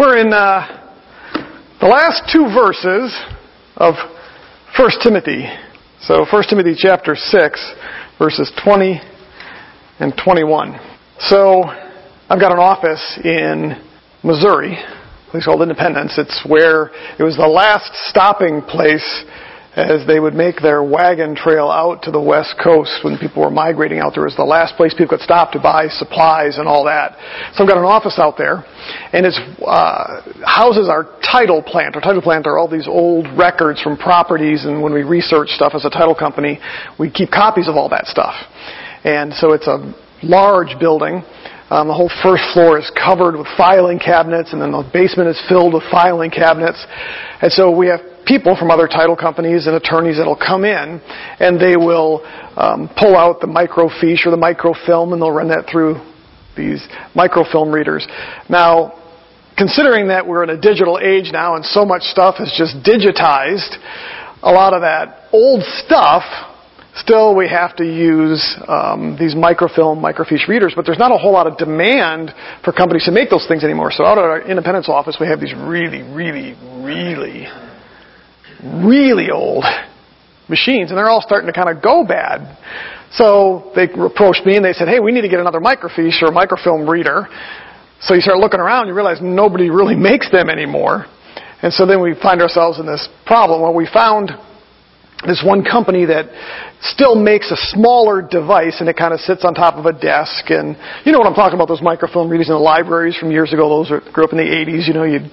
We're in uh, the last two verses of 1 Timothy. So 1 Timothy chapter 6, verses 20 and 21. So I've got an office in Missouri, a place called Independence. It's where it was the last stopping place as they would make their wagon trail out to the west coast when people were migrating out there. Was the last place people could stop to buy supplies and all that. So I've got an office out there, and its uh, houses our title plant. Our title plant are all these old records from properties, and when we research stuff as a title company, we keep copies of all that stuff. And so it's a large building. Um, the whole first floor is covered with filing cabinets, and then the basement is filled with filing cabinets. And so we have people from other title companies and attorneys that'll come in and they will um, pull out the microfiche or the microfilm and they'll run that through these microfilm readers. Now, considering that we're in a digital age now and so much stuff is just digitized, a lot of that old stuff still we have to use um, these microfilm, microfiche readers, but there's not a whole lot of demand for companies to make those things anymore. So out at our Independence office, we have these really, really, really really old machines, and they're all starting to kind of go bad. So they approached me and they said, hey, we need to get another microfiche or microfilm reader. So you start looking around, you realize nobody really makes them anymore. And so then we find ourselves in this problem. Well, we found this one company that still makes a smaller device and it kind of sits on top of a desk and you know what I'm talking about those microfilm readers in the libraries from years ago those are, grew up in the 80s you know you'd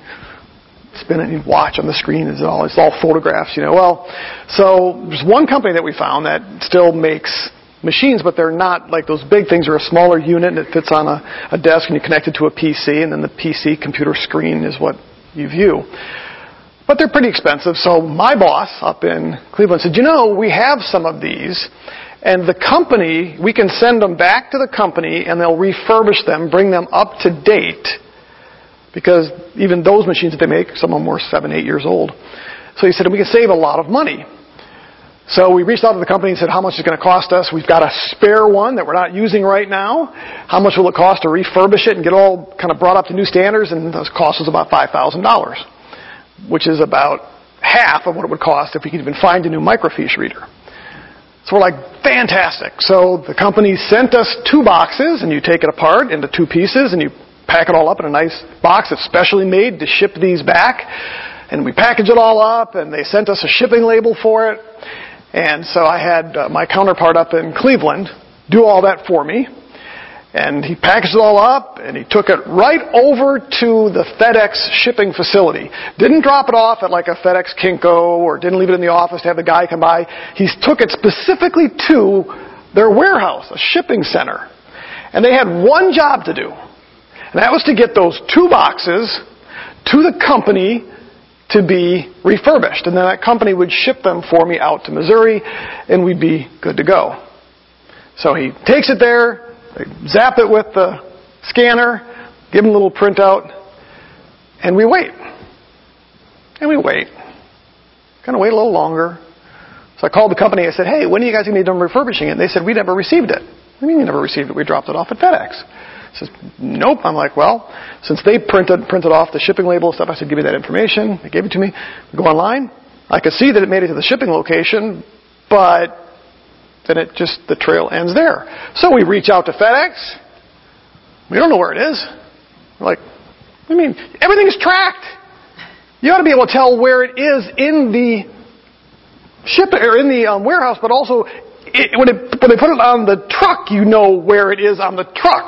spin it and watch on the screen. It's all, it's all photographs, you know. Well, so there's one company that we found that still makes machines, but they're not like those big things. They're a smaller unit and it fits on a, a desk and you connect it to a PC and then the PC computer screen is what you view. But they're pretty expensive. So my boss up in Cleveland said, you know, we have some of these and the company, we can send them back to the company and they'll refurbish them, bring them up to date because even those machines that they make, some of them were seven, eight years old. So he said, we can save a lot of money. So we reached out to the company and said, how much is it going to cost us? We've got a spare one that we're not using right now. How much will it cost to refurbish it and get it all kind of brought up to new standards? And the cost was about $5,000, which is about half of what it would cost if we could even find a new microfiche reader. So we're like, fantastic. So the company sent us two boxes and you take it apart into two pieces and you pack it all up in a nice box that's specially made to ship these back. And we package it all up, and they sent us a shipping label for it. And so I had uh, my counterpart up in Cleveland do all that for me. And he packaged it all up and he took it right over to the FedEx shipping facility. Didn't drop it off at like a FedEx Kinko or didn't leave it in the office to have the guy come by. He took it specifically to their warehouse, a shipping center. And they had one job to do. And that was to get those two boxes to the company to be refurbished. And then that company would ship them for me out to Missouri, and we'd be good to go. So he takes it there, zap it with the scanner, give him a little printout, and we wait. And we wait. Kind of wait a little longer. So I called the company. I said, hey, when are you guys going to be done refurbishing it? And they said, we never received it. What do you mean you never received it? We dropped it off at FedEx says, nope. I'm like, well, since they printed, printed off the shipping label stuff, I said, give me that information. They gave it to me. Go online. I could see that it made it to the shipping location, but then it just, the trail ends there. So we reach out to FedEx. We don't know where it is. We're like, I mean, everything's tracked. You ought to be able to tell where it is in the ship or in the um, warehouse, but also it, when, it, when they put it on the truck, you know where it is on the truck.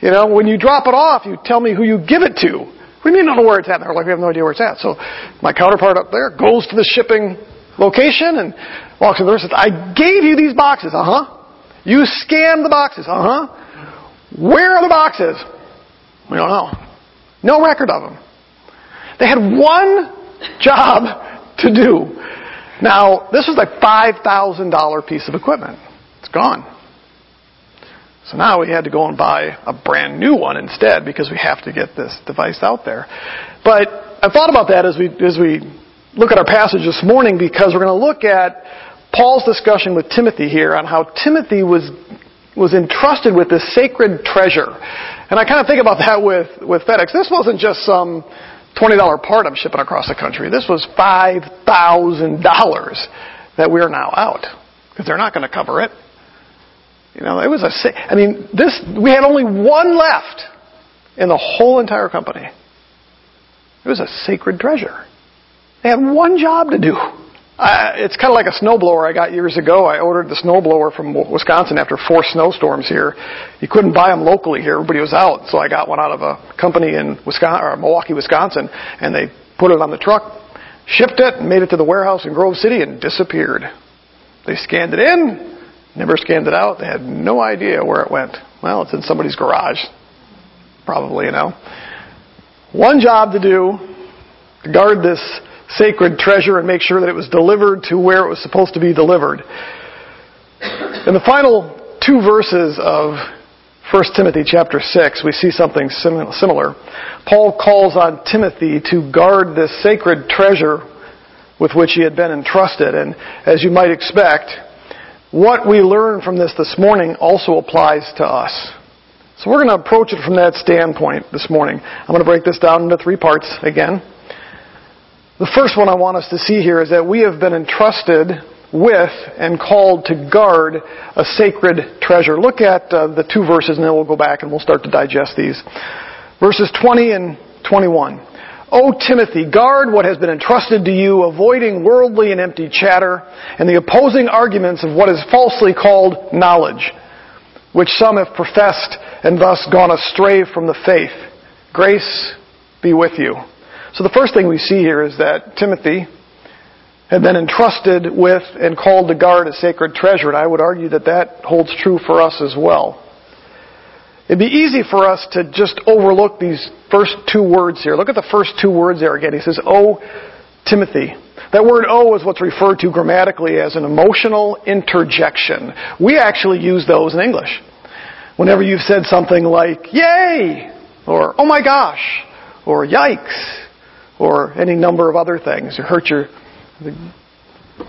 You know, when you drop it off, you tell me who you give it to. We mean, don't know where it's at. they're like, we have no idea where it's at. So my counterpart up there goes to the shipping location and walks in there and says, I gave you these boxes. Uh huh. You scanned the boxes. Uh huh. Where are the boxes? We don't know. No record of them. They had one job to do. Now, this was a $5,000 piece of equipment. It's gone. So now we had to go and buy a brand new one instead because we have to get this device out there. But I thought about that as we, as we look at our passage this morning because we're going to look at Paul's discussion with Timothy here on how Timothy was was entrusted with this sacred treasure. And I kind of think about that with, with FedEx. This wasn't just some $20 part I'm shipping across the country. This was $5,000 that we're now out. Because they're not going to cover it. You know, it was a, I mean, this, we had only one left in the whole entire company. It was a sacred treasure. They had one job to do. It's kind of like a snowblower I got years ago. I ordered the snowblower from Wisconsin after four snowstorms here. You couldn't buy them locally here. Everybody was out. So I got one out of a company in Wisconsin, or Milwaukee, Wisconsin, and they put it on the truck, shipped it, and made it to the warehouse in Grove City and disappeared. They scanned it in, never scanned it out. They had no idea where it went. Well, it's in somebody's garage. Probably, you know. One job to do, to guard this sacred treasure and make sure that it was delivered to where it was supposed to be delivered. In the final two verses of 1 Timothy chapter 6, we see something similar. Paul calls on Timothy to guard this sacred treasure with which he had been entrusted. And as you might expect, what we learn from this this morning also applies to us. So we're going to approach it from that standpoint this morning. I'm going to break this down into three parts again. The first one I want us to see here is that we have been entrusted with and called to guard a sacred treasure. Look at uh, the two verses and then we'll go back and we'll start to digest these. Verses 20 and 21. O Timothy, guard what has been entrusted to you, avoiding worldly and empty chatter and the opposing arguments of what is falsely called knowledge, which some have professed and thus gone astray from the faith. Grace be with you. So the first thing we see here is that Timothy had been entrusted with and called to guard a sacred treasure, and I would argue that that holds true for us as well. It'd be easy for us to just overlook these first two words here. Look at the first two words there again. He says, "O Timothy." That word "o" is what's referred to grammatically as an emotional interjection. We actually use those in English. Whenever you've said something like, "Yay!" or "Oh my gosh!" or "Yikes!" or any number of other things. You hurt your.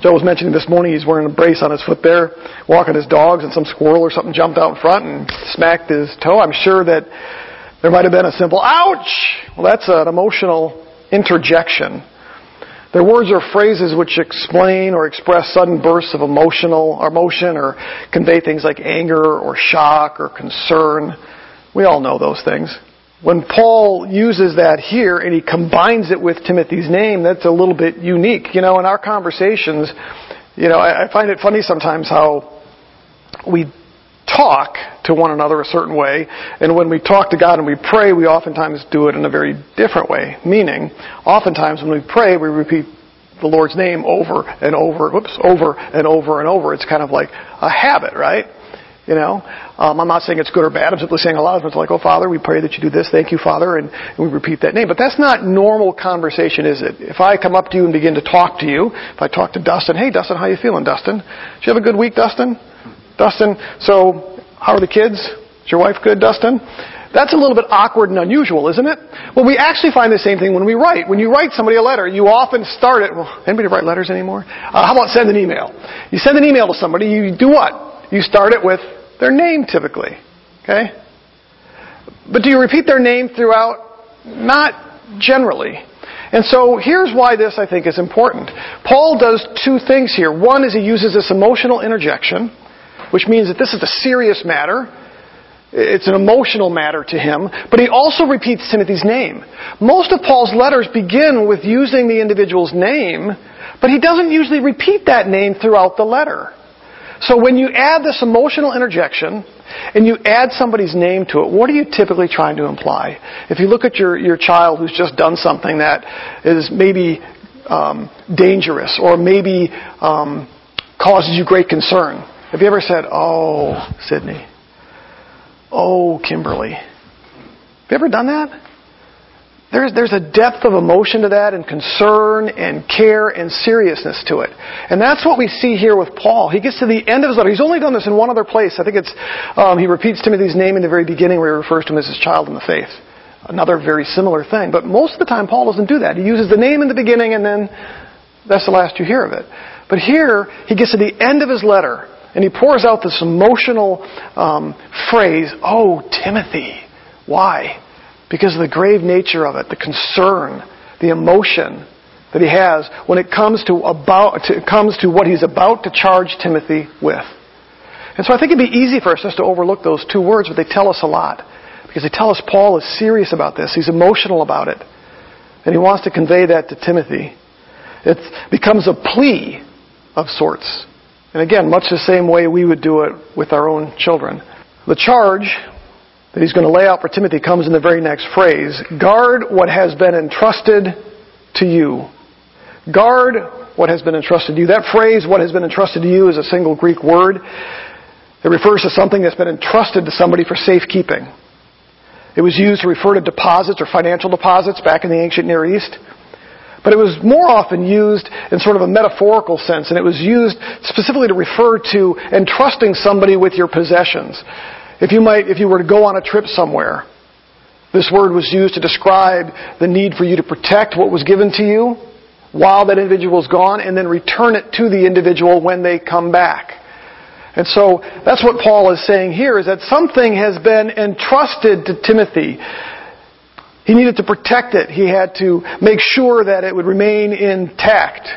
Joe was mentioning this morning he's wearing a brace on his foot there, walking his dogs, and some squirrel or something jumped out in front and smacked his toe. I'm sure that there might have been a simple ouch. Well, that's an emotional interjection. Their words are phrases which explain or express sudden bursts of emotional emotion or convey things like anger or shock or concern. We all know those things when Paul uses that here and he combines it with Timothy's name, that's a little bit unique. You know, in our conversations, you know, I, I find it funny sometimes how we talk to one another a certain way, and when we talk to God and we pray, we oftentimes do it in a very different way. Meaning, oftentimes when we pray, we repeat the Lord's name over and over, whoops, over and over and over. It's kind of like a habit, right? You know, um, I'm not saying it's good or bad. I'm simply saying a lot of it's like, oh Father, we pray that you do this. Thank you, Father, and, and we repeat that name. But that's not normal conversation, is it? If I come up to you and begin to talk to you, if I talk to Dustin, hey Dustin, how you feeling, Dustin? Did you have a good week, Dustin? Dustin, so how are the kids? Is your wife good, Dustin? That's a little bit awkward and unusual, isn't it? Well, we actually find the same thing when we write. When you write somebody a letter, you often start it. Well, anybody write letters anymore? Uh, how about send an email? You send an email to somebody. You do what? You start it with their name typically. Okay? But do you repeat their name throughout? Not generally. And so here's why this, I think, is important. Paul does two things here. One is he uses this emotional interjection, which means that this is a serious matter. It's an emotional matter to him, but he also repeats Timothy's name. Most of Paul's letters begin with using the individual's name, but he doesn't usually repeat that name throughout the letter. So when you add this emotional interjection and you add somebody's name to it, what are you typically trying to imply? If you look at your, your child who's just done something that is maybe um, dangerous or maybe um, causes you great concern, have you ever said, Oh, Sydney? Oh, Kimberly? Have you ever done that? There's, there's a depth of emotion to that and concern and care and seriousness to it. And that's what we see here with Paul. He gets to the end of his letter. He's only done this in one other place. I think it's, um, he repeats Timothy's name in the very beginning where he refers to him as his child in the faith. Another very similar thing. But most of the time Paul doesn't do that. He uses the name in the beginning and then that's the last you hear of it. But here, he gets to the end of his letter And he pours out this emotional um, phrase, Oh, Timothy. Why? Because of the grave nature of it, the concern, the emotion that he has when it comes to, about, to, comes to what he's about to charge Timothy with. And so I think it'd be easy for us just to overlook those two words, but they tell us a lot. Because they tell us Paul is serious about this. He's emotional about it. And he wants to convey that to Timothy. It becomes a plea of sorts. And again, much the same way we would do it with our own children. The charge that he's going to lay out for Timothy comes in the very next phrase. Guard what has been entrusted to you. Guard what has been entrusted to you. That phrase, what has been entrusted to you, is a single Greek word. It refers to something that's been entrusted to somebody for safekeeping. It was used to refer to deposits or financial deposits back in the ancient Near East. But it was more often used in sort of a metaphorical sense, and it was used specifically to refer to entrusting somebody with your possessions. If you might, if you were to go on a trip somewhere, this word was used to describe the need for you to protect what was given to you while that individual is gone and then return it to the individual when they come back. And so that's what Paul is saying here is that something has been entrusted to Timothy. He needed to protect it. He had to make sure that it would remain intact.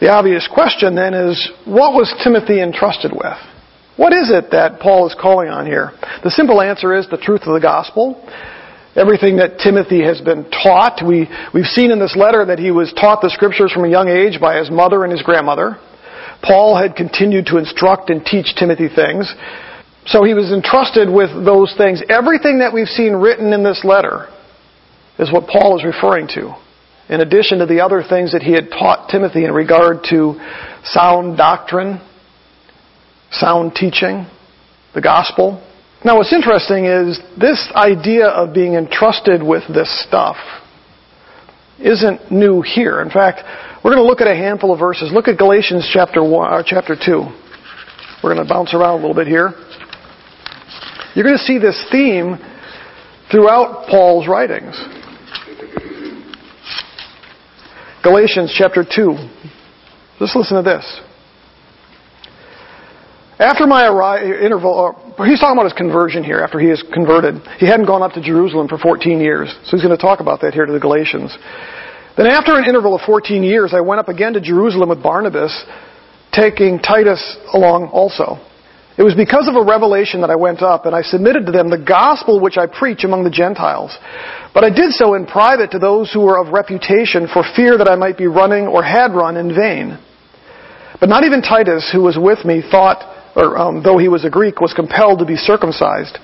The obvious question then is, what was Timothy entrusted with? What is it that Paul is calling on here? The simple answer is the truth of the gospel. Everything that Timothy has been taught. We, we've seen in this letter that he was taught the scriptures from a young age by his mother and his grandmother. Paul had continued to instruct and teach Timothy things. So he was entrusted with those things. Everything that we've seen written in this letter is what Paul is referring to. In addition to the other things that he had taught Timothy in regard to sound doctrine, sound teaching, the gospel. Now what's interesting is this idea of being entrusted with this stuff isn't new here. In fact, we're going to look at a handful of verses. Look at Galatians chapter one, uh, chapter 2. We're going to bounce around a little bit here. You're going to see this theme throughout Paul's writings. Galatians chapter 2. Just listen to this. After my interval, uh, he's talking about his conversion here, after he is converted. He hadn't gone up to Jerusalem for 14 years. So he's going to talk about that here to the Galatians. Then after an interval of 14 years, I went up again to Jerusalem with Barnabas, taking Titus along also. It was because of a revelation that I went up, and I submitted to them the gospel which I preach among the Gentiles. But I did so in private to those who were of reputation for fear that I might be running or had run in vain. But not even Titus, who was with me, thought, or um, though he was a Greek, was compelled to be circumcised.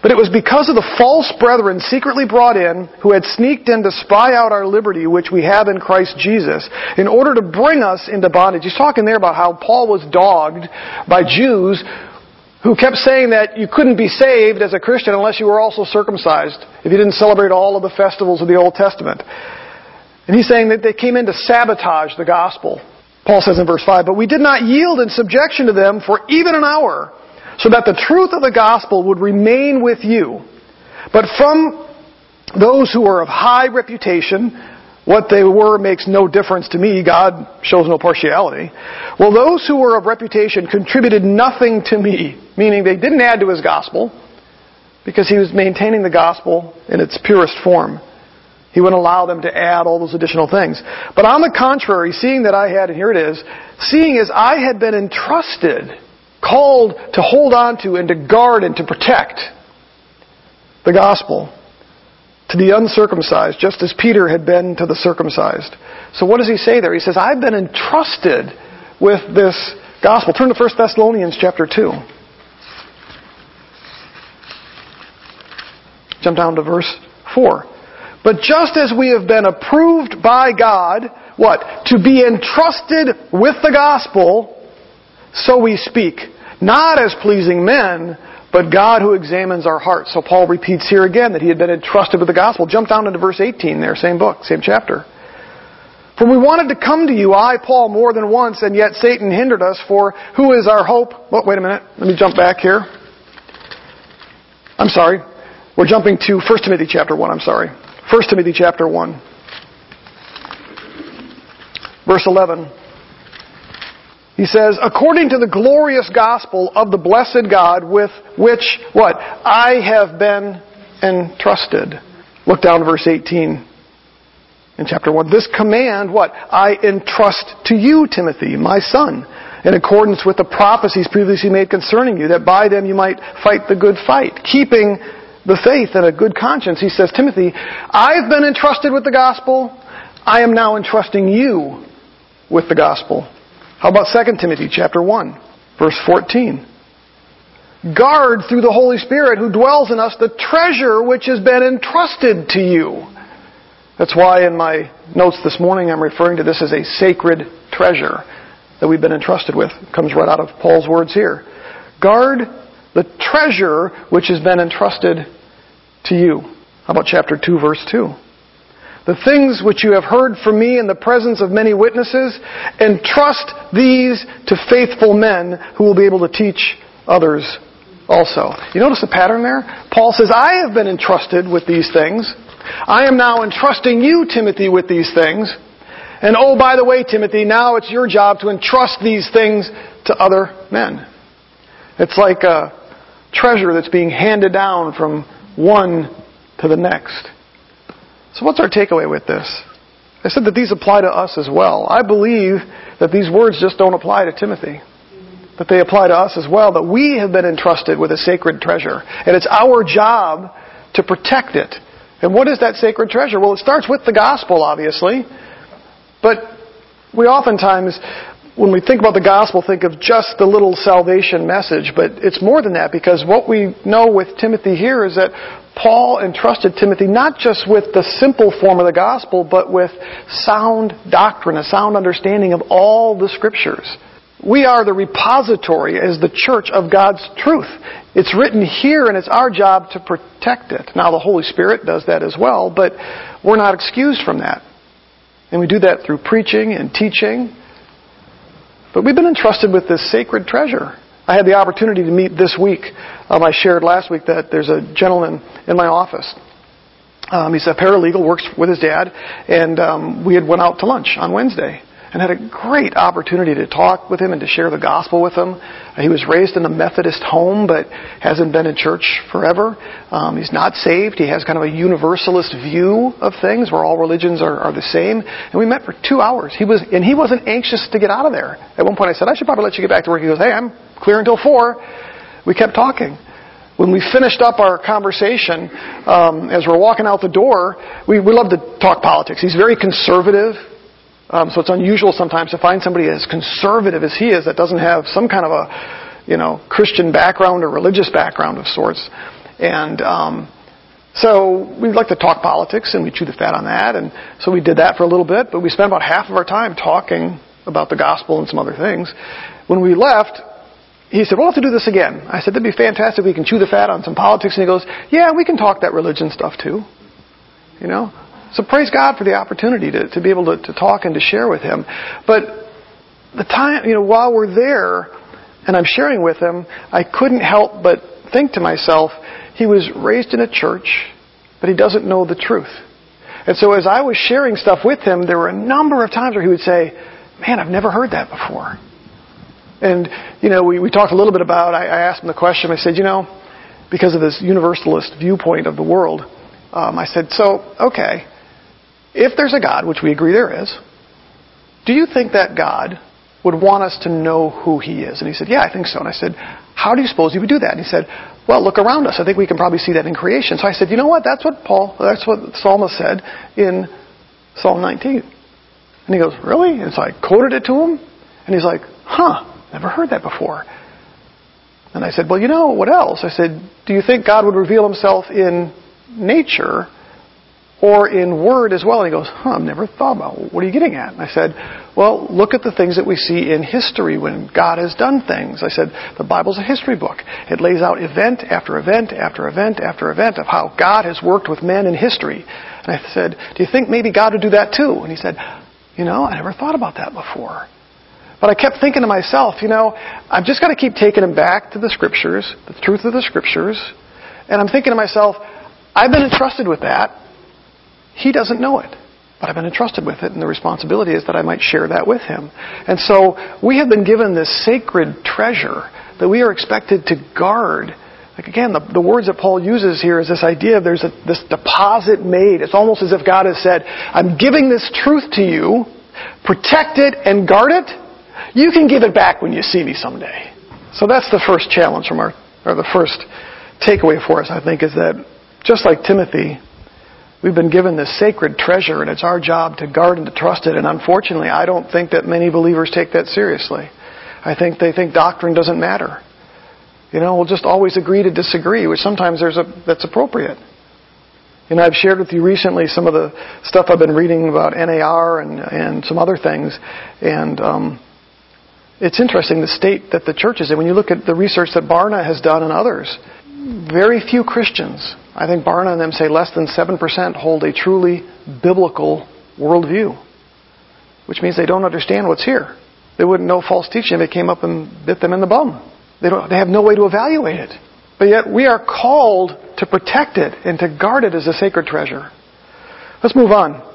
But it was because of the false brethren secretly brought in who had sneaked in to spy out our liberty which we have in Christ Jesus in order to bring us into bondage. He's talking there about how Paul was dogged by Jews who kept saying that you couldn't be saved as a Christian unless you were also circumcised, if you didn't celebrate all of the festivals of the Old Testament. And he's saying that they came in to sabotage the gospel. Paul says in verse 5, But we did not yield in subjection to them for even an hour so that the truth of the gospel would remain with you. But from those who are of high reputation, what they were makes no difference to me. God shows no partiality. Well, those who were of reputation contributed nothing to me, meaning they didn't add to his gospel because he was maintaining the gospel in its purest form. He wouldn't allow them to add all those additional things. But on the contrary, seeing that I had, and here it is, seeing as I had been entrusted called to hold on to and to guard and to protect the gospel to the uncircumcised, just as Peter had been to the circumcised. So what does he say there? He says, I've been entrusted with this gospel. Turn to 1 Thessalonians chapter 2. Jump down to verse 4. But just as we have been approved by God, what? To be entrusted with the gospel, so we speak not as pleasing men, but God who examines our hearts. So Paul repeats here again that he had been entrusted with the gospel. Jump down into verse 18 there, same book, same chapter. For we wanted to come to you, I, Paul, more than once, and yet Satan hindered us, for who is our hope? Oh, wait a minute. Let me jump back here. I'm sorry. We're jumping to 1 Timothy chapter 1, I'm sorry. 1 Timothy chapter 1. Verse 11. He says, according to the glorious gospel of the blessed God with which, what? I have been entrusted. Look down to verse 18 in chapter 1. This command, what? I entrust to you, Timothy, my son, in accordance with the prophecies previously made concerning you, that by them you might fight the good fight, keeping the faith and a good conscience. He says, Timothy, I've been entrusted with the gospel. I am now entrusting you with the gospel. How about 2 Timothy chapter 1, verse 14? Guard through the Holy Spirit who dwells in us the treasure which has been entrusted to you. That's why in my notes this morning I'm referring to this as a sacred treasure that we've been entrusted with. It comes right out of Paul's words here. Guard the treasure which has been entrusted to you. How about chapter 2 verse 2? The things which you have heard from me in the presence of many witnesses, entrust these to faithful men who will be able to teach others also. You notice the pattern there? Paul says, I have been entrusted with these things. I am now entrusting you, Timothy, with these things. And oh, by the way, Timothy, now it's your job to entrust these things to other men. It's like a treasure that's being handed down from one to the next. So what's our takeaway with this? I said that these apply to us as well. I believe that these words just don't apply to Timothy. That they apply to us as well, that we have been entrusted with a sacred treasure. And it's our job to protect it. And what is that sacred treasure? Well, it starts with the gospel, obviously. But we oftentimes, when we think about the gospel, think of just the little salvation message. But it's more than that because what we know with Timothy here is that Paul entrusted Timothy not just with the simple form of the gospel, but with sound doctrine, a sound understanding of all the scriptures. We are the repository as the church of God's truth. It's written here and it's our job to protect it. Now the Holy Spirit does that as well, but we're not excused from that. And we do that through preaching and teaching. But we've been entrusted with this sacred treasure. I had the opportunity to meet this week. Um, I shared last week that there's a gentleman in my office. Um, he's a paralegal, works with his dad, and um, we had went out to lunch on Wednesday and had a great opportunity to talk with him and to share the gospel with him. He was raised in a Methodist home, but hasn't been in church forever. Um, he's not saved. He has kind of a universalist view of things, where all religions are, are the same. And we met for two hours. He was, and he wasn't anxious to get out of there. At one point, I said, "I should probably let you get back to work." He goes, "Hey, I'm clear until four. We kept talking. When we finished up our conversation, um, as we're walking out the door, we, we love to talk politics. He's very conservative. Um, so it's unusual sometimes to find somebody as conservative as he is that doesn't have some kind of a, you know, Christian background or religious background of sorts. And um, so we like to talk politics, and we chew the fat on that. And so we did that for a little bit, but we spent about half of our time talking about the gospel and some other things. When we left, he said, we'll have to do this again. I said, that'd be fantastic. We can chew the fat on some politics. And he goes, yeah, we can talk that religion stuff too. You know? So praise God for the opportunity to, to be able to, to talk and to share with him. But the time, you know, while we're there and I'm sharing with him, I couldn't help but think to myself, he was raised in a church, but he doesn't know the truth. And so as I was sharing stuff with him, there were a number of times where he would say, man, I've never heard that before. And, you know, we, we talked a little bit about, I, I asked him the question, I said, you know, because of this universalist viewpoint of the world, um, I said, so, okay, if there's a God, which we agree there is, do you think that God would want us to know who He is? And he said, yeah, I think so. And I said, how do you suppose He would do that? And he said, well, look around us. I think we can probably see that in creation. So I said, you know what? That's what Paul, that's what the psalmist said in Psalm 19. And he goes, really? And so I quoted it to him. And he's like, huh, Never heard that before. And I said, Well, you know, what else? I said, Do you think God would reveal himself in nature or in word as well? And he goes, Huh, I've never thought about. What are you getting at? And I said, Well, look at the things that we see in history when God has done things. I said, The Bible's a history book. It lays out event after event after event after event of how God has worked with men in history. And I said, Do you think maybe God would do that too? And he said, You know, I never thought about that before. But I kept thinking to myself, you know, I've just got to keep taking him back to the scriptures, the truth of the scriptures. And I'm thinking to myself, I've been entrusted with that. He doesn't know it. But I've been entrusted with it, and the responsibility is that I might share that with him. And so we have been given this sacred treasure that we are expected to guard. Like again, the, the words that Paul uses here is this idea of there's a, this deposit made. It's almost as if God has said, I'm giving this truth to you, protect it and guard it. You can give it back when you see me someday. So that's the first challenge from our, or the first takeaway for us, I think, is that just like Timothy, We've been given this sacred treasure, and it's our job to guard and to trust it. And unfortunately, I don't think that many believers take that seriously. I think they think doctrine doesn't matter. You know, we'll just always agree to disagree, which sometimes there's a, that's appropriate. You know, I've shared with you recently some of the stuff I've been reading about NAR and, and some other things, and um, it's interesting the state that the church is in. When you look at the research that Barna has done and others, very few Christians, I think Barna and them say less than 7% hold a truly biblical worldview, which means they don't understand what's here. They wouldn't know false teaching if it came up and bit them in the bum. They, don't, they have no way to evaluate it. But yet we are called to protect it and to guard it as a sacred treasure. Let's move on.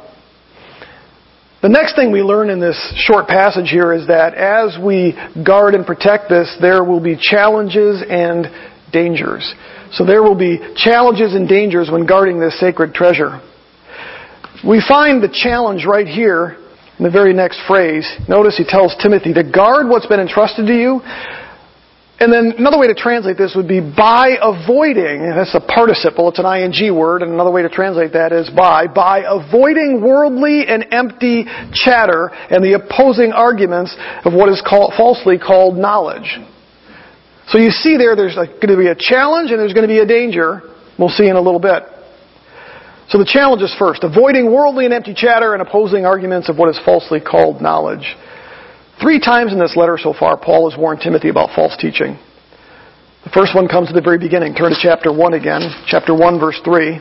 The next thing we learn in this short passage here is that as we guard and protect this, there will be challenges and dangers. So there will be challenges and dangers when guarding this sacred treasure. We find the challenge right here in the very next phrase. Notice he tells Timothy to guard what's been entrusted to you. And then another way to translate this would be by avoiding, that's a participle, it's an ing word, and another way to translate that is by, by avoiding worldly and empty chatter and the opposing arguments of what is called, falsely called knowledge. So you see there, there's going to be a challenge and there's going to be a danger. We'll see in a little bit. So the challenge is first, avoiding worldly and empty chatter and opposing arguments of what is falsely called knowledge. Three times in this letter so far, Paul has warned Timothy about false teaching. The first one comes at the very beginning. Turn to chapter 1 again. Chapter 1, verse 3.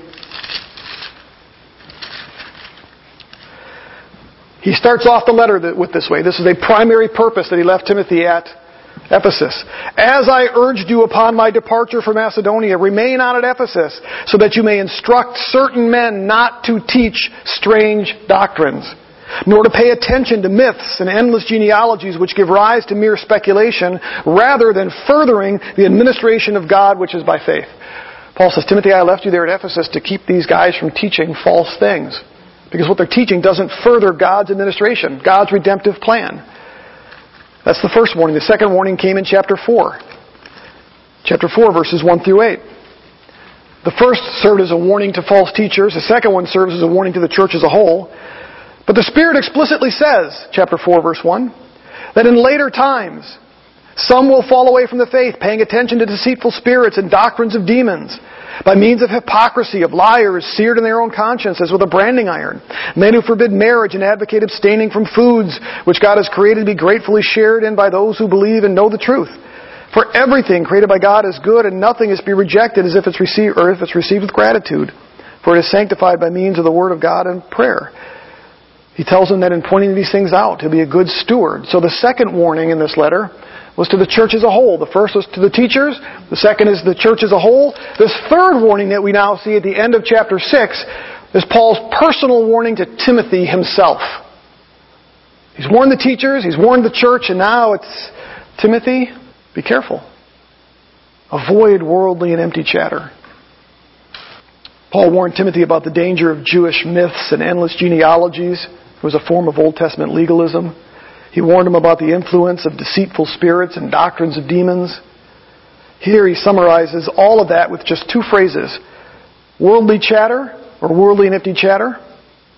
He starts off the letter with this way. This is a primary purpose that he left Timothy at Ephesus. As I urged you upon my departure from Macedonia, remain on at Ephesus, so that you may instruct certain men not to teach strange doctrines, nor to pay attention to myths and endless genealogies which give rise to mere speculation, rather than furthering the administration of God which is by faith. Paul says, Timothy, I left you there at Ephesus to keep these guys from teaching false things. Because what they're teaching doesn't further God's administration, God's redemptive plan. That's the first warning. The second warning came in chapter 4. Chapter 4, verses 1 through 8. The first served as a warning to false teachers. The second one serves as a warning to the church as a whole. But the Spirit explicitly says, chapter 4, verse 1, that in later times, some will fall away from the faith, paying attention to deceitful spirits and doctrines of demons by means of hypocrisy, of liars seared in their own consciences with a branding iron, men who forbid marriage and advocate abstaining from foods which God has created to be gratefully shared in by those who believe and know the truth. For everything created by God is good, and nothing is to be rejected as if it's received or if it's received with gratitude, for it is sanctified by means of the word of God and prayer. He tells them that in pointing these things out, to be a good steward. So the second warning in this letter was to the church as a whole. The first was to the teachers. The second is the church as a whole. This third warning that we now see at the end of chapter 6 is Paul's personal warning to Timothy himself. He's warned the teachers, he's warned the church, and now it's Timothy, be careful. Avoid worldly and empty chatter. Paul warned Timothy about the danger of Jewish myths and endless genealogies. It was a form of Old Testament legalism. He warned him about the influence of deceitful spirits and doctrines of demons. Here he summarizes all of that with just two phrases worldly chatter or worldly and empty chatter.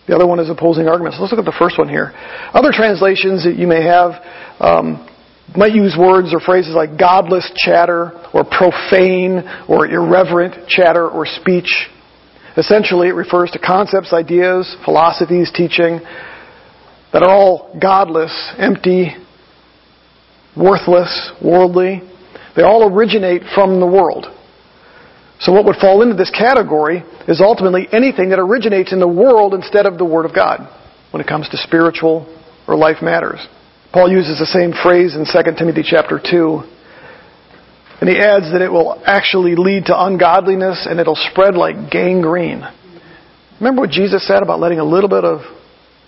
The other one is opposing arguments. Let's look at the first one here. Other translations that you may have um, might use words or phrases like godless chatter or profane or irreverent chatter or speech. Essentially, it refers to concepts, ideas, philosophies, teaching that are all godless, empty, worthless, worldly. They all originate from the world. So what would fall into this category is ultimately anything that originates in the world instead of the Word of God when it comes to spiritual or life matters. Paul uses the same phrase in 2 Timothy chapter 2. And he adds that it will actually lead to ungodliness and it'll spread like gangrene. Remember what Jesus said about letting a little bit of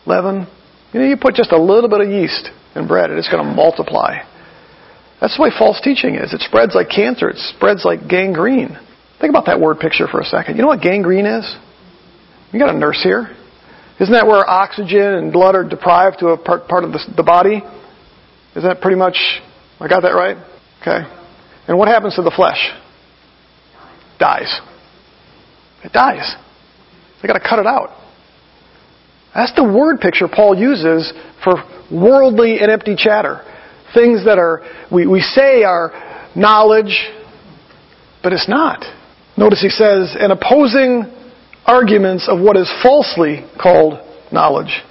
leaven. You know, you put just a little bit of yeast in bread and it's going to multiply. That's the way false teaching is. It spreads like cancer. It spreads like gangrene. Think about that word picture for a second. You know what gangrene is? You got a nurse here. Isn't that where oxygen and blood are deprived to a part, part of the, the body? Is that pretty much, I got that right? Okay. And what happens to the flesh? Dies. It dies. They got to cut it out. That's the word picture Paul uses for worldly and empty chatter. Things that are, we, we say are knowledge, but it's not. Notice he says, and opposing arguments of what is falsely called knowledge.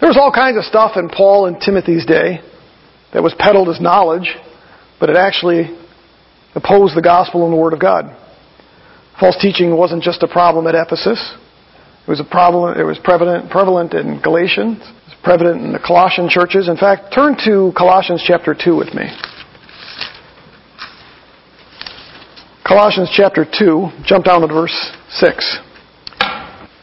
There was all kinds of stuff in Paul and Timothy's day that was peddled as knowledge, but it actually opposed the gospel and the Word of God. False teaching wasn't just a problem at Ephesus. It was problem. It was prevalent, prevalent in Galatians. It was prevalent in the Colossian churches. In fact, turn to Colossians chapter two with me. Colossians chapter 2, jump down to verse 6.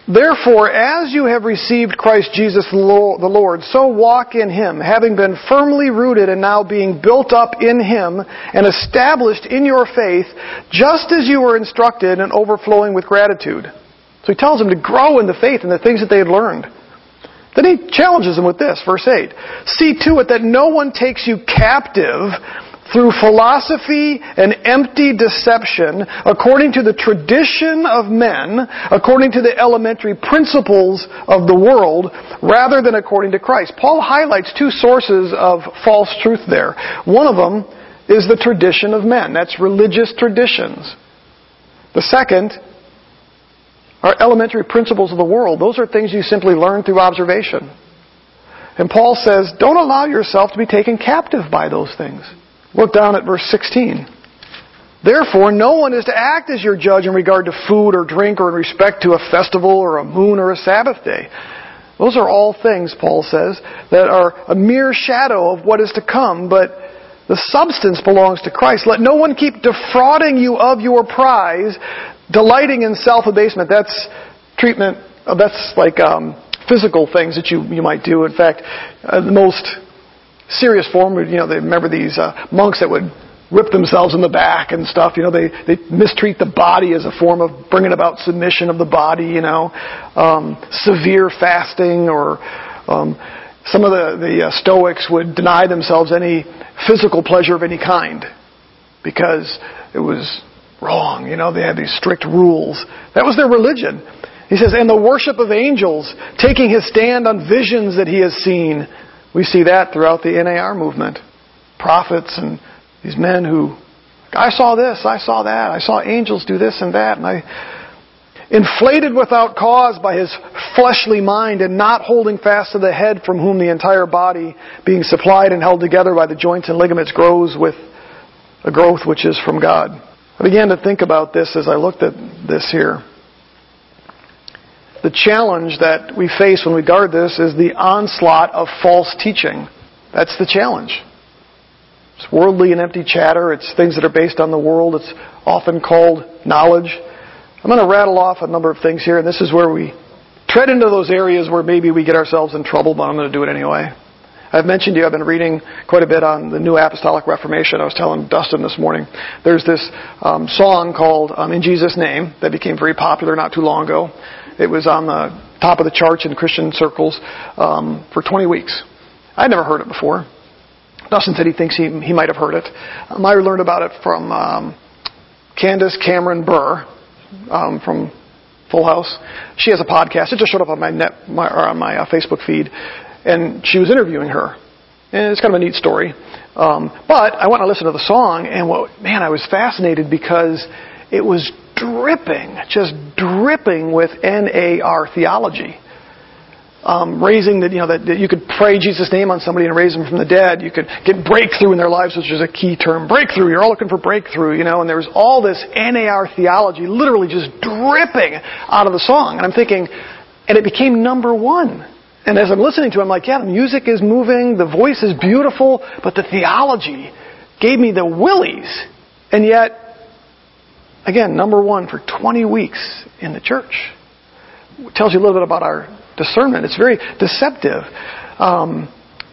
Therefore, as you have received Christ Jesus the Lord, so walk in Him, having been firmly rooted and now being built up in Him and established in your faith, just as you were instructed and overflowing with gratitude. So he tells them to grow in the faith and the things that they had learned. Then he challenges them with this, verse 8. See to it that no one takes you captive through philosophy and empty deception, according to the tradition of men, according to the elementary principles of the world, rather than according to Christ. Paul highlights two sources of false truth there. One of them is the tradition of men. That's religious traditions. The second are elementary principles of the world. Those are things you simply learn through observation. And Paul says, don't allow yourself to be taken captive by those things. Look down at verse 16. Therefore, no one is to act as your judge in regard to food or drink or in respect to a festival or a moon or a Sabbath day. Those are all things, Paul says, that are a mere shadow of what is to come, but the substance belongs to Christ. Let no one keep defrauding you of your prize, delighting in self-abasement. That's treatment, that's like um, physical things that you, you might do. In fact, uh, the most serious form. You know, they remember these uh, monks that would rip themselves in the back and stuff. You know, they they mistreat the body as a form of bringing about submission of the body. You know, um, severe fasting or um, some of the the uh, Stoics would deny themselves any physical pleasure of any kind because it was wrong. You know, they had these strict rules. That was their religion. He says, and the worship of angels, taking his stand on visions that he has seen we see that throughout the NAR movement. Prophets and these men who, I saw this, I saw that, I saw angels do this and that, and I, inflated without cause by his fleshly mind and not holding fast to the head from whom the entire body, being supplied and held together by the joints and ligaments, grows with a growth which is from God. I began to think about this as I looked at this here the challenge that we face when we guard this is the onslaught of false teaching. That's the challenge. It's worldly and empty chatter. It's things that are based on the world. It's often called knowledge. I'm going to rattle off a number of things here, and this is where we tread into those areas where maybe we get ourselves in trouble, but I'm going to do it anyway. I've mentioned to you, I've been reading quite a bit on the New Apostolic Reformation. I was telling Dustin this morning. There's this um, song called um, In Jesus' Name that became very popular not too long ago. It was on the top of the charts in Christian circles um, for 20 weeks. I'd never heard it before. Dustin said he thinks he, he might have heard it. Um, I learned about it from um, Candace Cameron Bure um, from Full House. She has a podcast. It just showed up on my net, my, or on my uh, Facebook feed, and she was interviewing her. And it's kind of a neat story. Um, but I went and listened to the song, and what, man, I was fascinated because it was dripping, just dripping with NAR theology. Um, raising that you know that, that, you could pray Jesus' name on somebody and raise them from the dead. You could get breakthrough in their lives, which is a key term. Breakthrough. You're all looking for breakthrough, you know. And there was all this NAR theology, literally just dripping out of the song. And I'm thinking, and it became number one. And as I'm listening to it, I'm like, yeah, the music is moving, the voice is beautiful, but the theology gave me the willies. And yet, Again, number one for 20 weeks in the church. It tells you a little bit about our discernment. It's very deceptive. Um,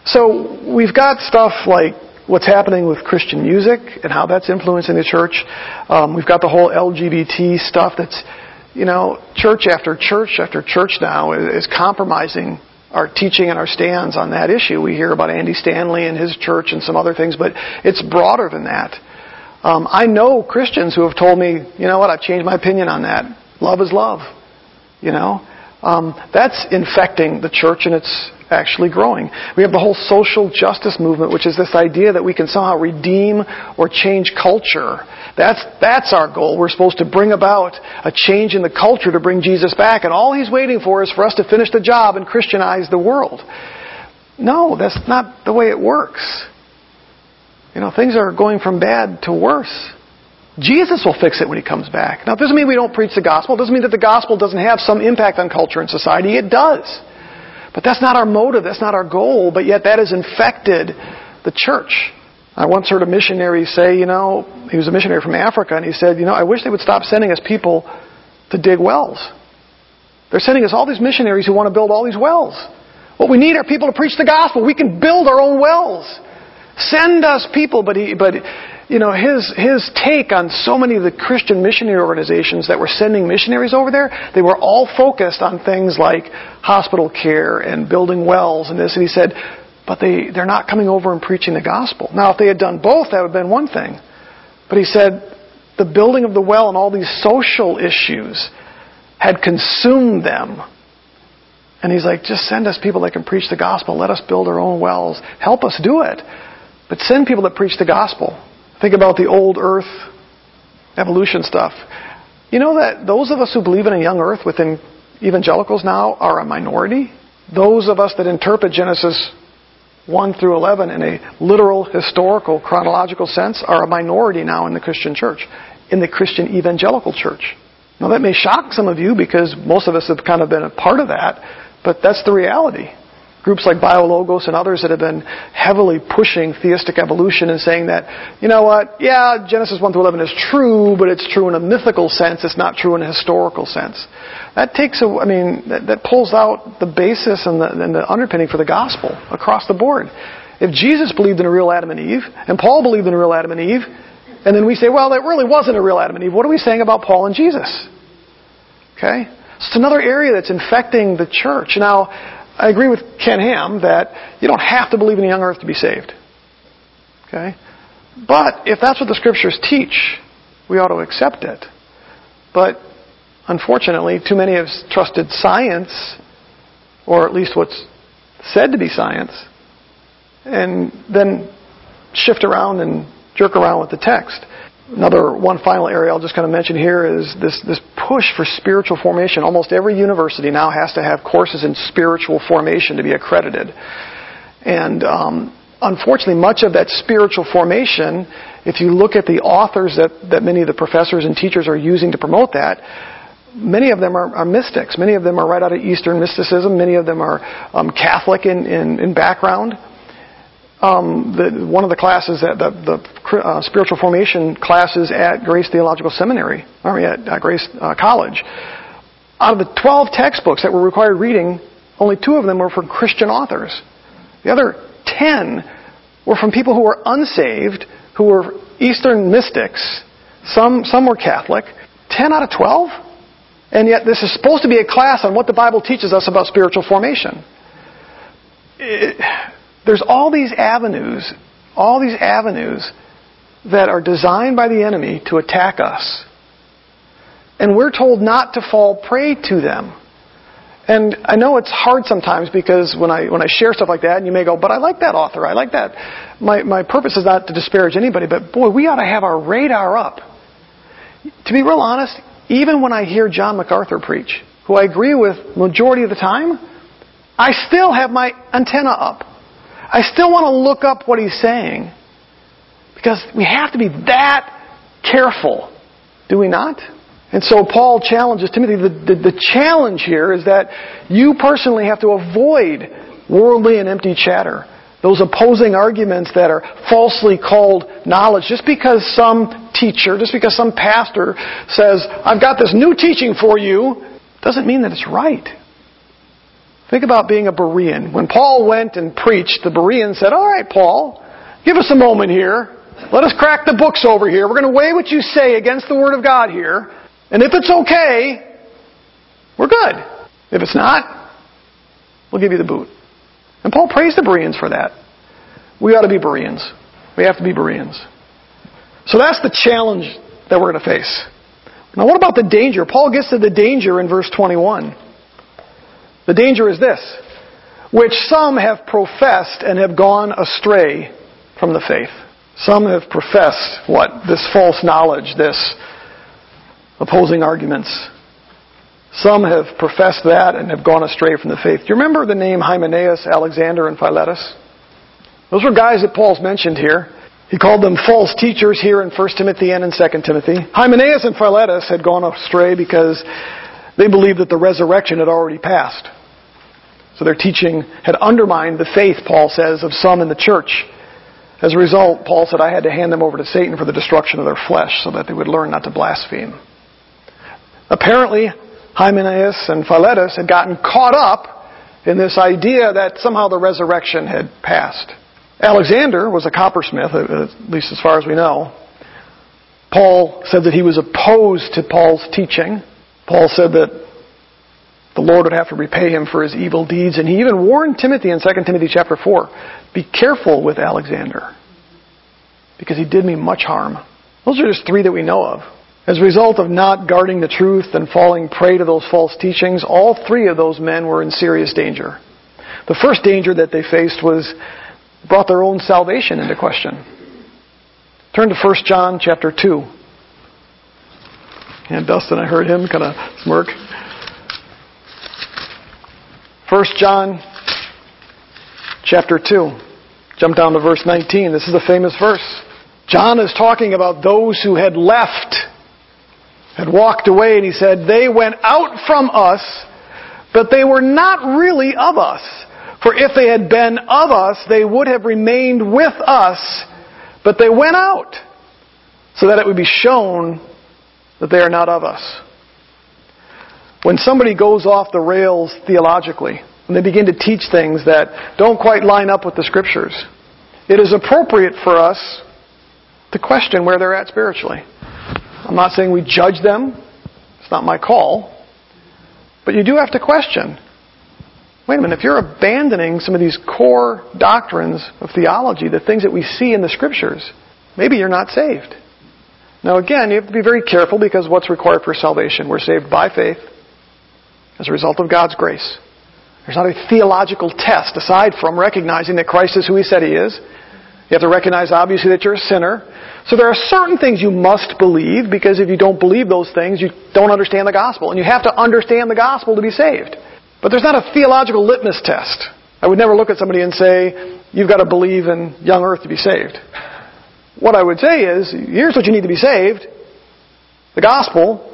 so we've got stuff like what's happening with Christian music and how that's influencing the church. Um, we've got the whole LGBT stuff that's, you know, church after church after church now is, is compromising our teaching and our stands on that issue. We hear about Andy Stanley and his church and some other things, but it's broader than that. Um, I know Christians who have told me, you know what, I've changed my opinion on that. Love is love. You know, um, that's infecting the church and it's actually growing. We have the whole social justice movement, which is this idea that we can somehow redeem or change culture. That's, that's our goal. We're supposed to bring about a change in the culture to bring Jesus back, and all he's waiting for is for us to finish the job and Christianize the world. No, that's not the way it works. You know, things are going from bad to worse. Jesus will fix it when he comes back. Now, it doesn't mean we don't preach the gospel. It doesn't mean that the gospel doesn't have some impact on culture and society. It does. But that's not our motive. That's not our goal. But yet that has infected the church. I once heard a missionary say, you know, he was a missionary from Africa, and he said, you know, I wish they would stop sending us people to dig wells. They're sending us all these missionaries who want to build all these wells. What we need are people to preach the gospel. We can build our own wells. Send us people, but he, but you know, his, his take on so many of the Christian missionary organizations that were sending missionaries over there, they were all focused on things like hospital care and building wells and this. And he said, but they, they're not coming over and preaching the gospel. Now, if they had done both, that would have been one thing. But he said, the building of the well and all these social issues had consumed them. And he's like, just send us people that can preach the gospel. Let us build our own wells. Help us do it. But send people that preach the gospel. Think about the old earth evolution stuff. You know that those of us who believe in a young earth within evangelicals now are a minority? Those of us that interpret Genesis 1 through 11 in a literal, historical, chronological sense are a minority now in the Christian church, in the Christian evangelical church. Now that may shock some of you because most of us have kind of been a part of that, but that's the reality groups like BioLogos and others that have been heavily pushing theistic evolution and saying that, you know what, yeah, Genesis 1 to 11 is true, but it's true in a mythical sense, it's not true in a historical sense. That takes a, I mean, that, that pulls out the basis and the, and the underpinning for the gospel across the board. If Jesus believed in a real Adam and Eve, and Paul believed in a real Adam and Eve, and then we say, well, that really wasn't a real Adam and Eve, what are we saying about Paul and Jesus? Okay? It's another area that's infecting the church. Now, I agree with Ken Ham that you don't have to believe in the young earth to be saved. Okay? But if that's what the scriptures teach, we ought to accept it. But unfortunately, too many have trusted science, or at least what's said to be science, and then shift around and jerk around with the text. Another one final area I'll just kind of mention here is this, this push for spiritual formation. Almost every university now has to have courses in spiritual formation to be accredited. And um, unfortunately, much of that spiritual formation, if you look at the authors that, that many of the professors and teachers are using to promote that, many of them are, are mystics. Many of them are right out of Eastern mysticism. Many of them are um, Catholic in, in, in background um, the, one of the classes at the, the uh, spiritual formation classes at Grace Theological Seminary, mean at, at Grace uh, College. Out of the 12 textbooks that were required reading, only two of them were from Christian authors. The other 10 were from people who were unsaved, who were Eastern mystics. Some, some were Catholic. 10 out of 12? And yet this is supposed to be a class on what the Bible teaches us about spiritual formation. It, there's all these avenues, all these avenues that are designed by the enemy to attack us. And we're told not to fall prey to them. And I know it's hard sometimes because when I when I share stuff like that, and you may go, "But I like that author. I like that." My my purpose is not to disparage anybody, but boy, we ought to have our radar up. To be real honest, even when I hear John MacArthur preach, who I agree with majority of the time, I still have my antenna up. I still want to look up what he's saying. Because we have to be that careful, do we not? And so Paul challenges Timothy. The, the, the, challenge here is that you personally have to avoid worldly and empty chatter. Those opposing arguments that are falsely called knowledge. Just because some teacher, just because some pastor says, I've got this new teaching for you, doesn't mean that it's right. Think about being a Berean. When Paul went and preached, the Bereans said, All right, Paul, give us a moment here. Let us crack the books over here. We're going to weigh what you say against the Word of God here. And if it's okay, we're good. If it's not, we'll give you the boot. And Paul praised the Bereans for that. We ought to be Bereans. We have to be Bereans. So that's the challenge that we're going to face. Now, what about the danger? Paul gets to the danger in verse 21. The danger is this which some have professed and have gone astray from the faith. Some have professed what? This false knowledge, this opposing arguments. Some have professed that and have gone astray from the faith. Do you remember the name Hymenaeus, Alexander, and Philetus? Those were guys that Paul's mentioned here. He called them false teachers here in 1 Timothy and in 2 Timothy. Hymenaeus and Philetus had gone astray because they believed that the resurrection had already passed. So their teaching had undermined the faith, Paul says, of some in the church. As a result, Paul said, I had to hand them over to Satan for the destruction of their flesh so that they would learn not to blaspheme. Apparently, Hymenaeus and Philetus had gotten caught up in this idea that somehow the resurrection had passed. Alexander was a coppersmith, at least as far as we know. Paul said that he was opposed to Paul's teaching. Paul said that the Lord would have to repay him for his evil deeds, and he even warned Timothy in 2 Timothy chapter 4, be careful with Alexander, because he did me much harm. Those are just three that we know of. As a result of not guarding the truth and falling prey to those false teachings, all three of those men were in serious danger. The first danger that they faced was brought their own salvation into question. Turn to 1 John chapter 2. And Dustin, I heard him kind of smirk. 1 John chapter 2. Jump down to verse 19. This is a famous verse. John is talking about those who had left, had walked away, and he said, They went out from us, but they were not really of us. For if they had been of us, they would have remained with us, but they went out, so that it would be shown that they are not of us. When somebody goes off the rails theologically, and they begin to teach things that don't quite line up with the Scriptures, it is appropriate for us to question where they're at spiritually. I'm not saying we judge them. It's not my call. But you do have to question wait a minute, if you're abandoning some of these core doctrines of theology, the things that we see in the Scriptures, maybe you're not saved. Now, again, you have to be very careful because what's required for salvation? We're saved by faith as a result of God's grace. There's not a theological test aside from recognizing that Christ is who He said He is. You have to recognize, obviously, that you're a sinner. So there are certain things you must believe because if you don't believe those things, you don't understand the gospel. And you have to understand the gospel to be saved. But there's not a theological litmus test. I would never look at somebody and say, you've got to believe in young earth to be saved. What I would say is, here's what you need to be saved. The gospel.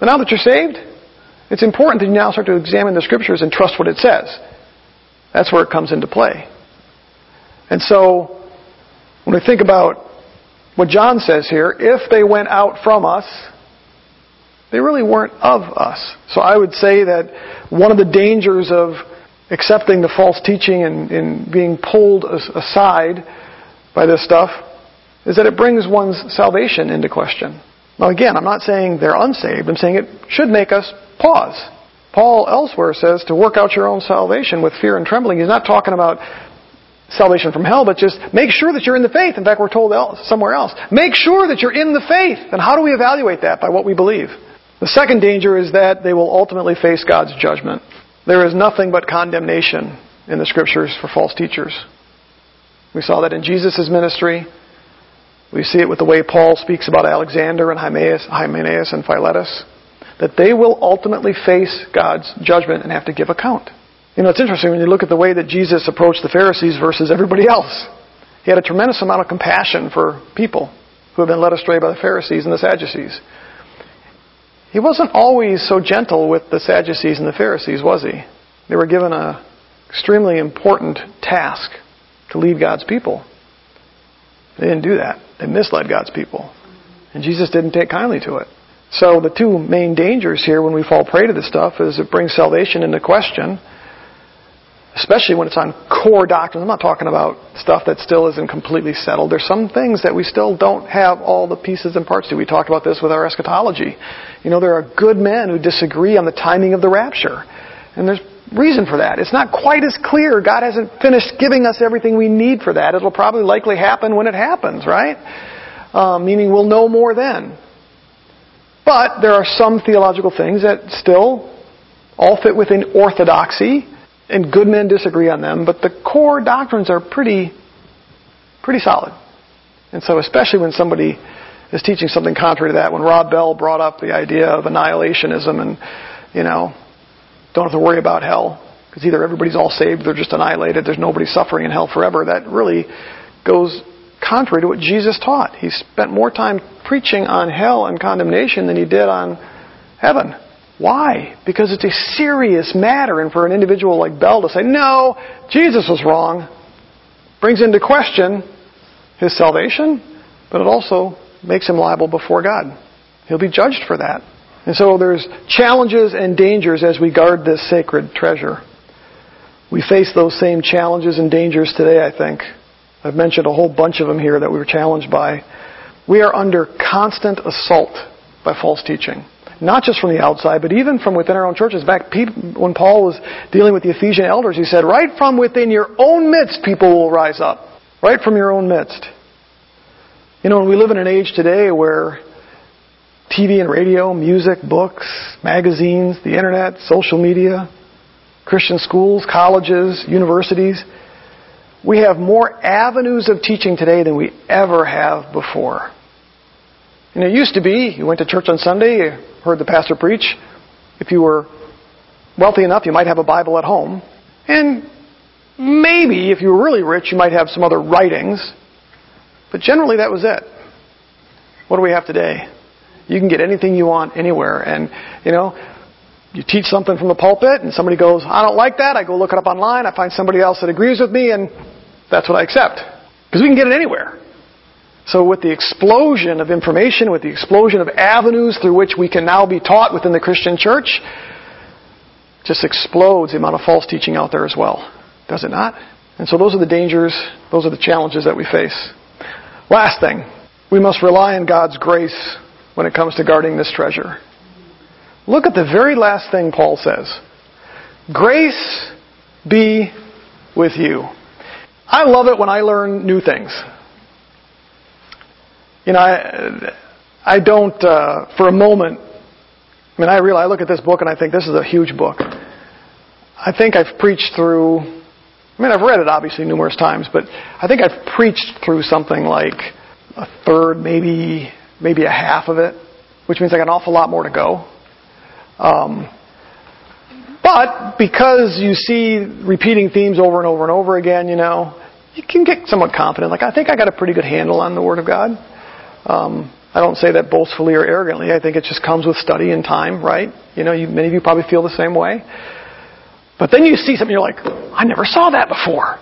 But now that you're saved, it's important that you now start to examine the scriptures and trust what it says. That's where it comes into play. And so, when we think about what John says here, if they went out from us, they really weren't of us. So I would say that one of the dangers of accepting the false teaching and, and being pulled aside by this stuff is that it brings one's salvation into question. Now again, I'm not saying they're unsaved. I'm saying it should make us pause. Paul elsewhere says to work out your own salvation with fear and trembling. He's not talking about salvation from hell, but just make sure that you're in the faith. In fact, we're told somewhere else. Make sure that you're in the faith. And how do we evaluate that? By what we believe. The second danger is that they will ultimately face God's judgment. There is nothing but condemnation in the scriptures for false teachers. We saw that in Jesus' ministry. We see it with the way Paul speaks about Alexander and Hymenaeus, Hymenaeus and Philetus. That they will ultimately face God's judgment and have to give account. You know, it's interesting when you look at the way that Jesus approached the Pharisees versus everybody else. He had a tremendous amount of compassion for people who had been led astray by the Pharisees and the Sadducees. He wasn't always so gentle with the Sadducees and the Pharisees, was he? They were given an extremely important task to lead God's people. They didn't do that. They misled God's people. And Jesus didn't take kindly to it. So the two main dangers here when we fall prey to this stuff is it brings salvation into question especially when it's on core doctrine. I'm not talking about stuff that still isn't completely settled. There's some things that we still don't have all the pieces and parts to. We talked about this with our eschatology. You know, there are good men who disagree on the timing of the rapture. And there's reason for that. It's not quite as clear. God hasn't finished giving us everything we need for that. It'll probably likely happen when it happens, right? Uh, meaning we'll know more then. But there are some theological things that still all fit within orthodoxy, and good men disagree on them, but the core doctrines are pretty, pretty solid. And so, especially when somebody is teaching something contrary to that, when Rob Bell brought up the idea of annihilationism and, you know, don't have to worry about hell, because either everybody's all saved, they're just annihilated, there's nobody suffering in hell forever, that really goes contrary to what Jesus taught. He spent more time preaching on hell and condemnation than he did on heaven. Why? Because it's a serious matter, and for an individual like Bell to say, no, Jesus was wrong, brings into question his salvation, but it also makes him liable before God. He'll be judged for that. And so there's challenges and dangers as we guard this sacred treasure. We face those same challenges and dangers today, I think. I've mentioned a whole bunch of them here that we were challenged by. We are under constant assault by false teaching. Not just from the outside, but even from within our own churches. Back when Paul was dealing with the Ephesian elders, he said, right from within your own midst, people will rise up. Right from your own midst. You know, we live in an age today where TV and radio, music, books, magazines, the internet, social media, Christian schools, colleges, universities, we have more avenues of teaching today than we ever have before. And it used to be, you went to church on Sunday, you heard the pastor preach. If you were wealthy enough, you might have a Bible at home. And maybe, if you were really rich, you might have some other writings. But generally, that was it. What do we have today? You can get anything you want anywhere. And, you know, you teach something from the pulpit and somebody goes, I don't like that. I go look it up online. I find somebody else that agrees with me and that's what I accept. Because we can get it anywhere. So with the explosion of information, with the explosion of avenues through which we can now be taught within the Christian church, just explodes the amount of false teaching out there as well. Does it not? And so those are the dangers, those are the challenges that we face. Last thing, we must rely on God's grace when it comes to guarding this treasure. Look at the very last thing Paul says. Grace be with you. I love it when I learn new things. You know, I, I don't, uh, for a moment, I mean, I realize, I look at this book and I think this is a huge book. I think I've preached through, I mean, I've read it obviously numerous times, but I think I've preached through something like a third, maybe maybe a half of it, which means I got an awful lot more to go. Um, but because you see repeating themes over and over and over again, you know, you can get somewhat confident. Like, I think I got a pretty good handle on the Word of God. Um, I don't say that boastfully or arrogantly. I think it just comes with study and time, right? You know, you, many of you probably feel the same way. But then you see something, you're like, I never saw that before.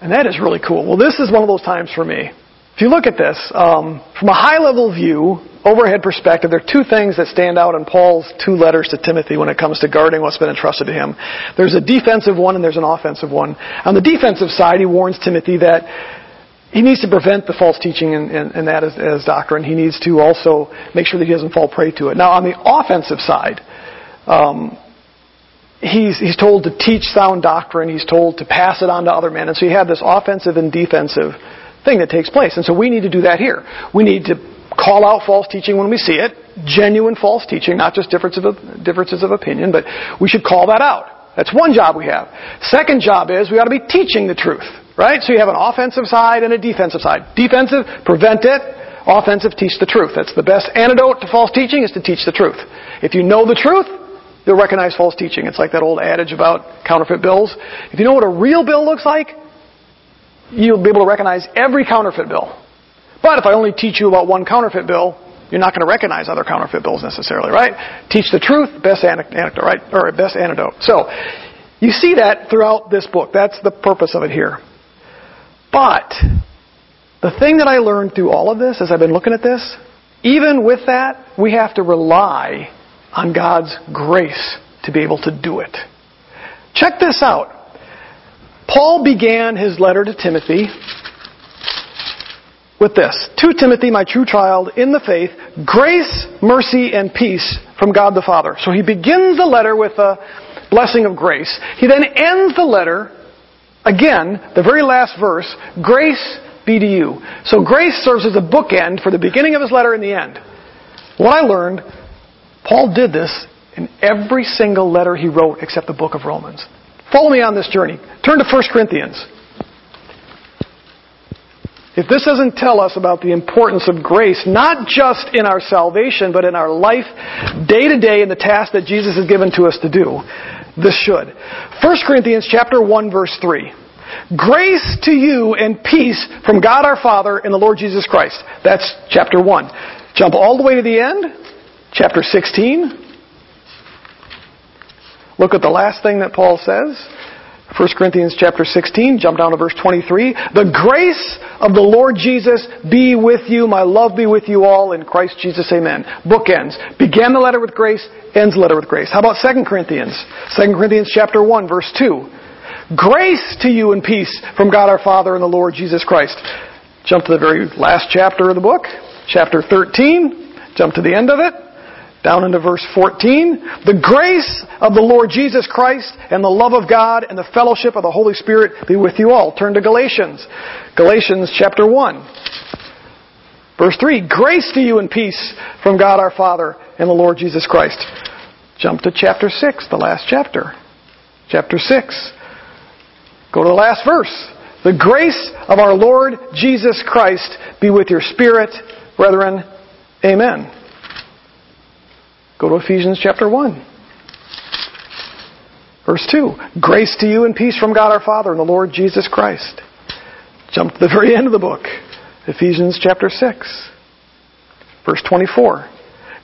And that is really cool. Well, this is one of those times for me. If you look at this, um, from a high level view, overhead perspective, there are two things that stand out in Paul's two letters to Timothy when it comes to guarding what's been entrusted to him. There's a defensive one and there's an offensive one. On the defensive side, he warns Timothy that he needs to prevent the false teaching and, and, and that as, as doctrine. He needs to also make sure that he doesn't fall prey to it. Now, on the offensive side, um, he's, he's told to teach sound doctrine. He's told to pass it on to other men. And so you have this offensive and defensive thing that takes place. And so we need to do that here. We need to call out false teaching when we see it, genuine false teaching, not just differences of, differences of opinion, but we should call that out. That's one job we have. Second job is we ought to be teaching the truth, right? So you have an offensive side and a defensive side. Defensive, prevent it. Offensive, teach the truth. That's the best antidote to false teaching is to teach the truth. If you know the truth, you'll recognize false teaching. It's like that old adage about counterfeit bills. If you know what a real bill looks like, you'll be able to recognize every counterfeit bill. But if I only teach you about one counterfeit bill, you're not going to recognize other counterfeit bills necessarily, right? Teach the truth, best anecdote, right? Or best antidote. So, you see that throughout this book. That's the purpose of it here. But, the thing that I learned through all of this, as I've been looking at this, even with that, we have to rely on God's grace to be able to do it. Check this out. Paul began his letter to Timothy with this. To Timothy, my true child, in the faith, grace, mercy, and peace from God the Father. So he begins the letter with a blessing of grace. He then ends the letter, again, the very last verse, grace be to you. So grace serves as a bookend for the beginning of his letter and the end. What I learned, Paul did this in every single letter he wrote except the book of Romans. Follow me on this journey. Turn to 1 Corinthians. If this doesn't tell us about the importance of grace, not just in our salvation, but in our life, day to day, in the task that Jesus has given to us to do, this should. 1 Corinthians chapter 1 verse 3. Grace to you and peace from God our Father and the Lord Jesus Christ. That's chapter 1. Jump all the way to the end. Chapter 16. Look at the last thing that Paul says. 1 Corinthians chapter 16, jump down to verse 23. The grace of the Lord Jesus be with you. My love be with you all in Christ Jesus. Amen. Book ends. Began the letter with grace, ends the letter with grace. How about 2 Corinthians? 2 Corinthians chapter 1, verse 2. Grace to you and peace from God our Father and the Lord Jesus Christ. Jump to the very last chapter of the book, chapter 13. Jump to the end of it. Down into verse 14. The grace of the Lord Jesus Christ and the love of God and the fellowship of the Holy Spirit be with you all. Turn to Galatians. Galatians chapter 1. Verse 3. Grace to you and peace from God our Father and the Lord Jesus Christ. Jump to chapter 6, the last chapter. Chapter 6. Go to the last verse. The grace of our Lord Jesus Christ be with your spirit, brethren. Amen. Go to Ephesians chapter 1. Verse 2. Grace to you and peace from God our Father and the Lord Jesus Christ. Jump to the very end of the book. Ephesians chapter 6. Verse 24.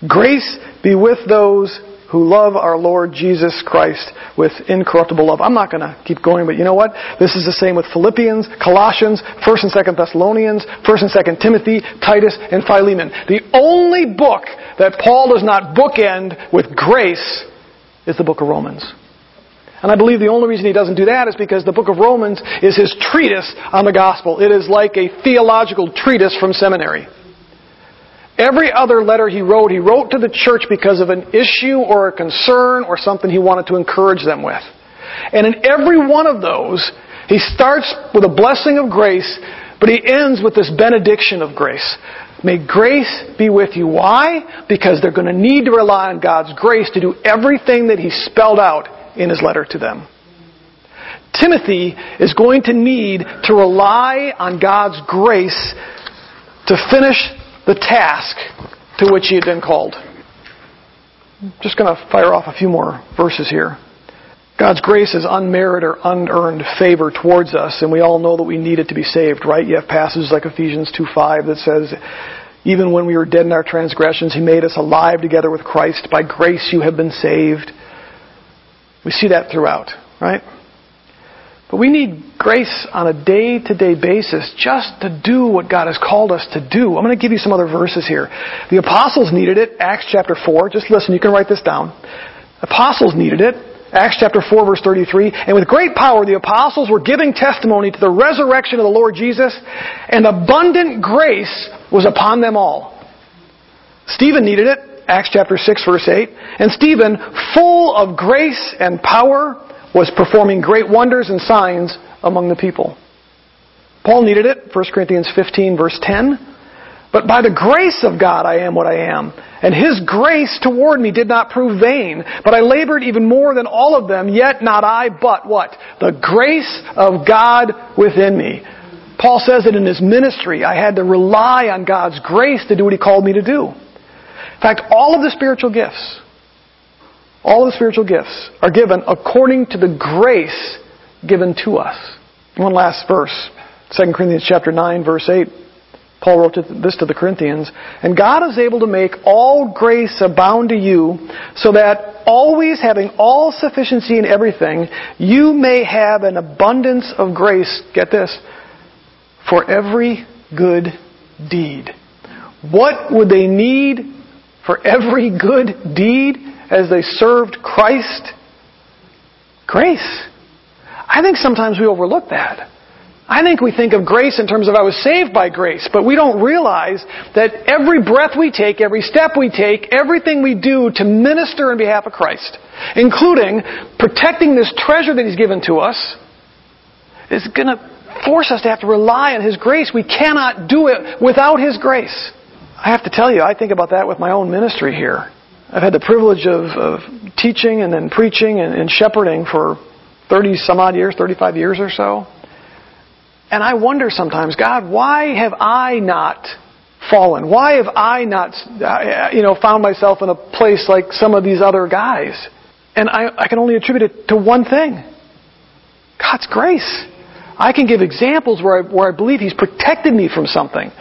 Grace be with those who love our Lord Jesus Christ with incorruptible love. I'm not going to keep going, but you know what? This is the same with Philippians, Colossians, 1st and 2nd Thessalonians, 1st and 2nd Timothy, Titus, and Philemon. The only book that Paul does not bookend with grace is the book of Romans. And I believe the only reason he doesn't do that is because the book of Romans is his treatise on the gospel. It is like a theological treatise from seminary. Every other letter he wrote, he wrote to the church because of an issue or a concern or something he wanted to encourage them with. And in every one of those, he starts with a blessing of grace, but he ends with this benediction of grace. May grace be with you. Why? Because they're going to need to rely on God's grace to do everything that he spelled out in his letter to them. Timothy is going to need to rely on God's grace to finish the task to which he had been called. I'm just going to fire off a few more verses here. God's grace is unmerited or unearned favor towards us, and we all know that we need it to be saved, right? You have passages like Ephesians 2.5 that says, even when we were dead in our transgressions, He made us alive together with Christ. By grace you have been saved. We see that throughout, right? But we need grace on a day to day basis just to do what God has called us to do. I'm going to give you some other verses here. The apostles needed it, Acts chapter 4. Just listen, you can write this down. Apostles needed it, Acts chapter 4 verse 33. And with great power the apostles were giving testimony to the resurrection of the Lord Jesus, and abundant grace was upon them all. Stephen needed it, Acts chapter 6 verse 8. And Stephen, full of grace and power, was performing great wonders and signs among the people. Paul needed it, 1 Corinthians 15 verse 10. But by the grace of God I am what I am. And His grace toward me did not prove vain. But I labored even more than all of them, yet not I, but what? The grace of God within me. Paul says that in his ministry, I had to rely on God's grace to do what He called me to do. In fact, all of the spiritual gifts, all the spiritual gifts are given according to the grace given to us. One last verse. 2 Corinthians chapter 9 verse 8. Paul wrote this to the Corinthians, and God is able to make all grace abound to you, so that always having all sufficiency in everything, you may have an abundance of grace, get this, for every good deed. What would they need for every good deed? As they served Christ? Grace. I think sometimes we overlook that. I think we think of grace in terms of I was saved by grace, but we don't realize that every breath we take, every step we take, everything we do to minister in behalf of Christ, including protecting this treasure that He's given to us, is going to force us to have to rely on His grace. We cannot do it without His grace. I have to tell you, I think about that with my own ministry here. I've had the privilege of, of teaching and then preaching and, and shepherding for 30 some odd years, 35 years or so. And I wonder sometimes, God, why have I not fallen? Why have I not, uh, you know, found myself in a place like some of these other guys? And I, I can only attribute it to one thing. God's grace. I can give examples where I, where I believe He's protected me from something.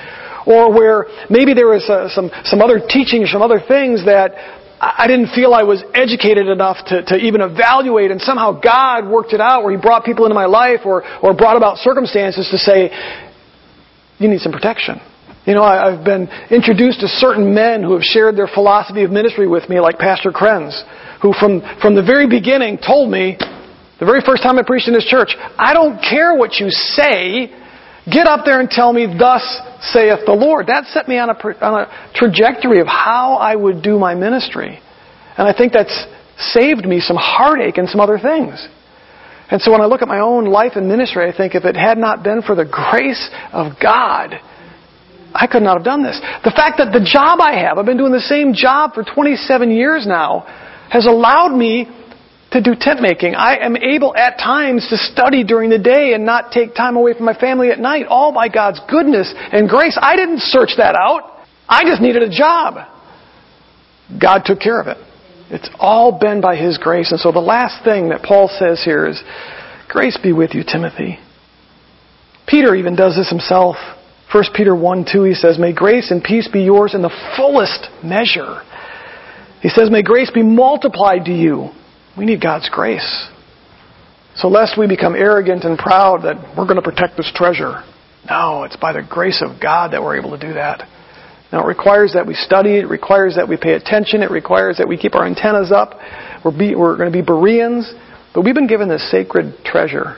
Or where maybe there was uh, some, some other teachings, some other things that I didn't feel I was educated enough to, to even evaluate, and somehow God worked it out where He brought people into my life or, or brought about circumstances to say, you need some protection. You know, I, I've been introduced to certain men who have shared their philosophy of ministry with me, like Pastor Krenz, who from, from the very beginning told me, the very first time I preached in this church, I don't care what you say, get up there and tell me, thus saith the Lord. That set me on a, on a trajectory of how I would do my ministry. And I think that's saved me some heartache and some other things. And so when I look at my own life and ministry, I think if it had not been for the grace of God, I could not have done this. The fact that the job I have, I've been doing the same job for 27 years now, has allowed me to do tent making. I am able at times to study during the day and not take time away from my family at night, all by God's goodness and grace. I didn't search that out. I just needed a job. God took care of it. It's all been by His grace. And so the last thing that Paul says here is, Grace be with you, Timothy. Peter even does this himself. 1 Peter 1 2, he says, May grace and peace be yours in the fullest measure. He says, May grace be multiplied to you we need God's grace. So lest we become arrogant and proud that we're going to protect this treasure. No, it's by the grace of God that we're able to do that. Now it requires that we study, it requires that we pay attention, it requires that we keep our antennas up. We're, be, we're going to be Bereans, but we've been given this sacred treasure.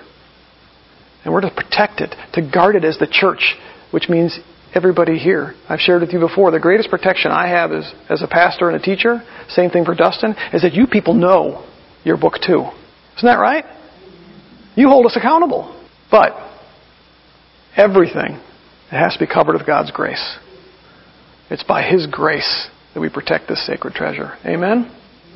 And we're to protect it, to guard it as the church, which means everybody here. I've shared with you before, the greatest protection I have as, as a pastor and a teacher, same thing for Dustin, is that you people know your book too. Isn't that right? You hold us accountable. But everything it has to be covered with God's grace. It's by His grace that we protect this sacred treasure. Amen?